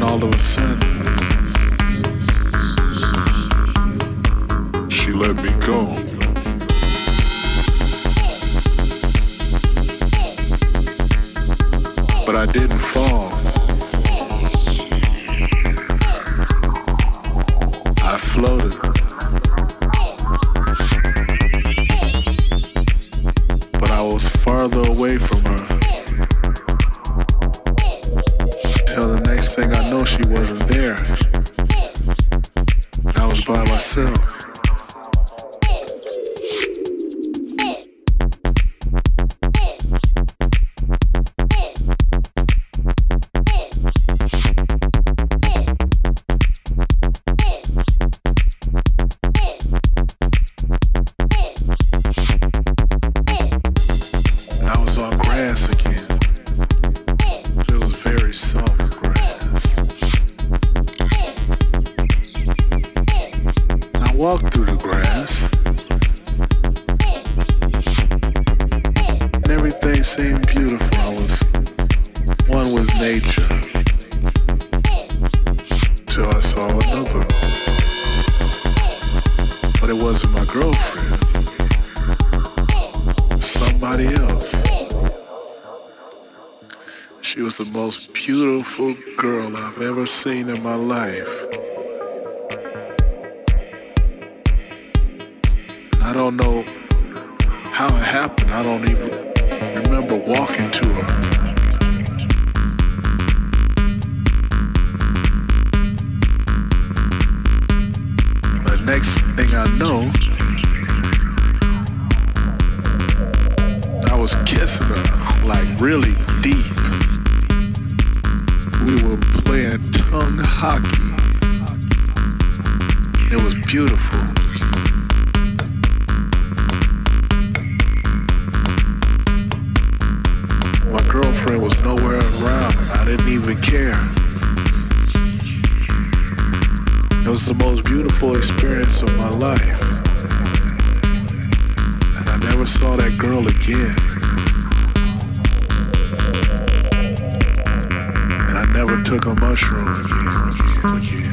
and all of a sudden, she let me go. but I didn't fall. I floated. But I was farther away from her. never took a mushroom again. again, again.